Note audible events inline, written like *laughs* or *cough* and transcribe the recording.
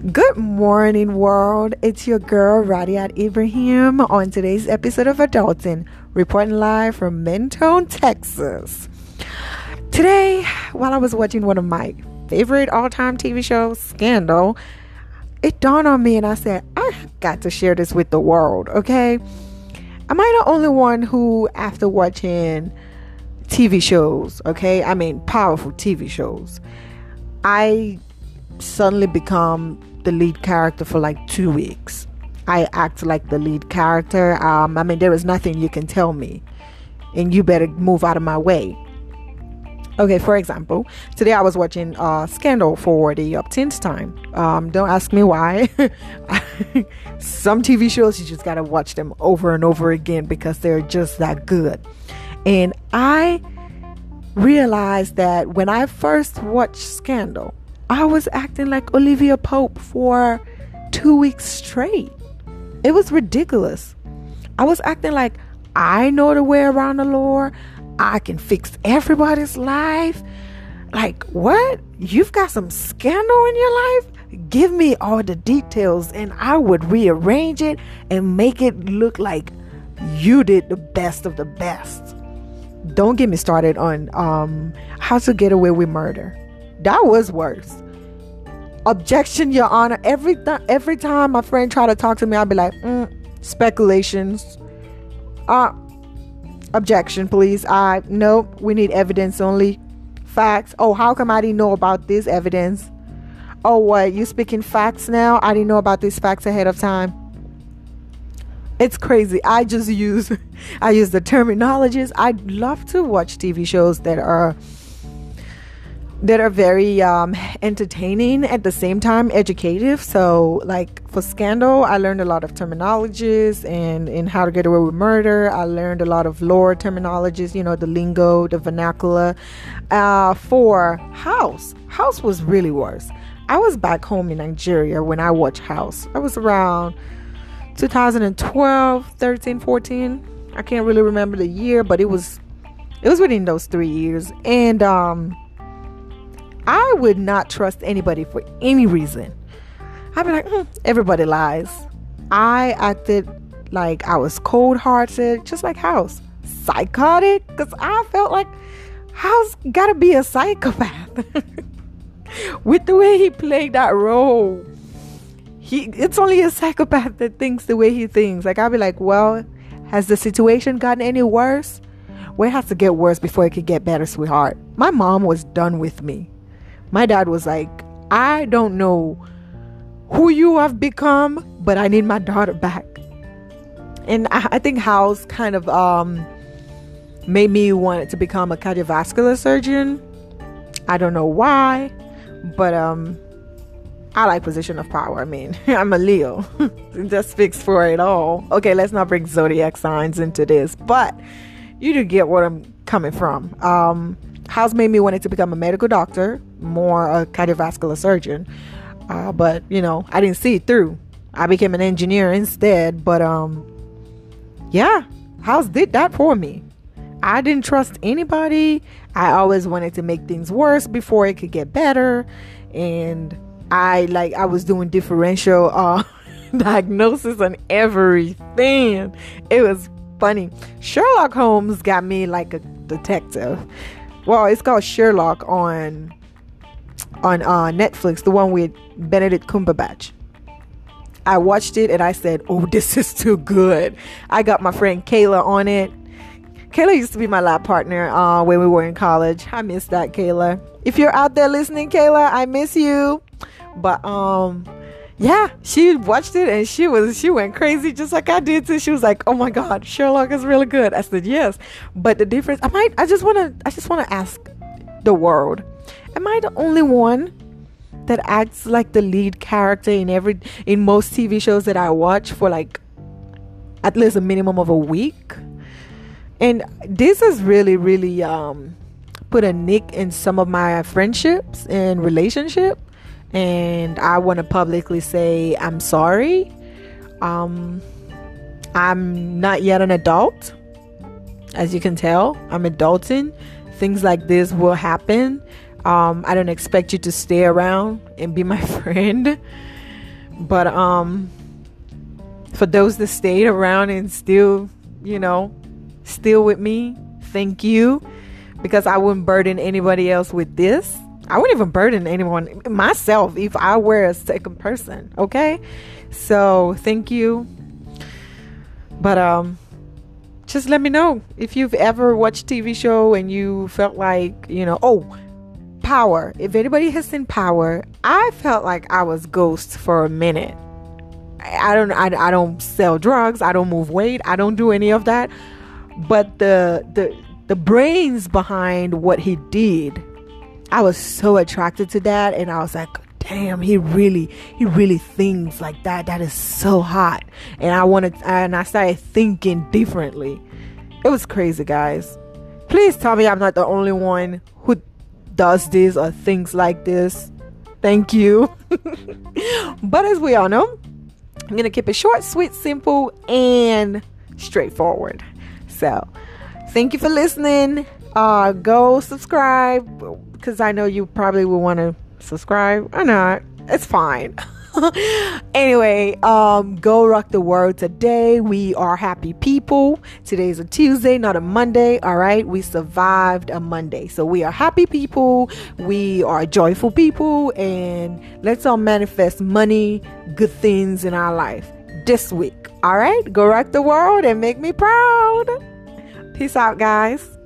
Good morning, world. It's your girl, Radiat Ibrahim, on today's episode of Adulting, reporting live from Mentone, Texas. Today, while I was watching one of my favorite all time TV shows, Scandal, it dawned on me and I said, I got to share this with the world, okay? Am I the only one who, after watching TV shows, okay, I mean, powerful TV shows, I suddenly become the lead character for like two weeks. I act like the lead character. Um, I mean, there is nothing you can tell me, and you better move out of my way. Okay, for example, today I was watching uh, Scandal for the upteenth time. Um, don't ask me why. *laughs* Some TV shows you just gotta watch them over and over again because they're just that good. And I realized that when I first watched Scandal, I was acting like Olivia Pope for two weeks straight. It was ridiculous. I was acting like I know the way around the law. I can fix everybody's life. Like, what? You've got some scandal in your life? Give me all the details and I would rearrange it and make it look like you did the best of the best. Don't get me started on um, how to get away with murder. That was worse. Objection, Your Honor. Every th- every time my friend try to talk to me, I'd be like, mm, speculations. Uh, objection, please. I no. We need evidence only. Facts. Oh, how come I didn't know about this evidence? Oh, what? You speaking facts now? I didn't know about these facts ahead of time. It's crazy. I just use *laughs* I use the terminologies. I love to watch TV shows that are that are very um, entertaining at the same time educative. So like for scandal i learned a lot of terminologies and in how to get away with murder. I learned a lot of lore terminologies you know the lingo the vernacular. Uh, for house house was really worse. I was back home in nigeria when i watched house. I was around 2012 13 14 i can't really remember the year but it was it was within those three years. And um I would not trust anybody for any reason. I'd be like, mm, everybody lies. I acted like I was cold hearted, just like House. Psychotic, because I felt like House gotta be a psychopath. *laughs* With the way he played that role, he it's only a psychopath that thinks the way he thinks. Like I'd be like, well, has the situation gotten any worse? Well, it has to get worse before it could get better, sweetheart. My mom was done with me my dad was like, I don't know who you have become, but I need my daughter back. And I, I think House kind of um, made me want to become a cardiovascular surgeon. I don't know why, but um, I like position of power. I mean, *laughs* I'm a Leo. *laughs* that speaks for it all. Okay, let's not bring zodiac signs into this, but you do get what I'm coming from. Um, House made me wanted to become a medical doctor, more a cardiovascular surgeon. Uh, but you know, I didn't see it through. I became an engineer instead. But um, yeah, House did that for me. I didn't trust anybody. I always wanted to make things worse before it could get better, and I like I was doing differential uh, *laughs* diagnosis on everything. It was funny. Sherlock Holmes got me like a detective well, it's called Sherlock on on uh, Netflix, the one with Benedict Cumberbatch. I watched it and I said, "Oh, *laughs* this is too good." I got my friend Kayla on it. Kayla used to be my lab partner uh, when we were in college. I miss that, Kayla. If you're out there listening, Kayla, I miss you. But um, yeah, she watched it and she was she went crazy just like I did too. She was like, "Oh my God, Sherlock is really good." I said, "Yes," but the difference, I might, I just want to, I just want to ask the world, am I the only one that acts like the lead character in every in most TV shows that I watch for like at least a minimum of a week? And this has really, really um put a nick in some of my friendships and relationship and I want to publicly say I'm sorry. Um, I'm not yet an adult, as you can tell. I'm adulting. Things like this will happen. Um, I don't expect you to stay around and be *laughs* my friend. But um for those that stayed around and still, you know, still with me, thank you because I wouldn't burden anybody else with this. I wouldn't even burden anyone myself if I were a second person, okay? So, thank you. But um just let me know if you've ever watched TV show and you felt like, you know, oh, Power. If anybody has seen Power, I felt like I was Ghost for a minute. I don't I, I don't sell drugs, I don't move weight, I don't do any of that. But the the the brains behind what he did, I was so attracted to that and I was like, damn, he really he really thinks like that. That is so hot. And I wanted and I started thinking differently. It was crazy, guys. Please tell me I'm not the only one who does this or thinks like this. Thank you. *laughs* but as we all know, I'm going to keep it short, sweet, simple, and straightforward. So, thank you for listening. Uh, go subscribe because I know you probably will want to subscribe or not. It's fine. *laughs* anyway, um, go rock the world today. We are happy people. Today's a Tuesday, not a Monday. All right, we survived a Monday, so we are happy people. We are joyful people, and let's all manifest money, good things in our life this week. All right, go rock the world and make me proud. Peace out, guys.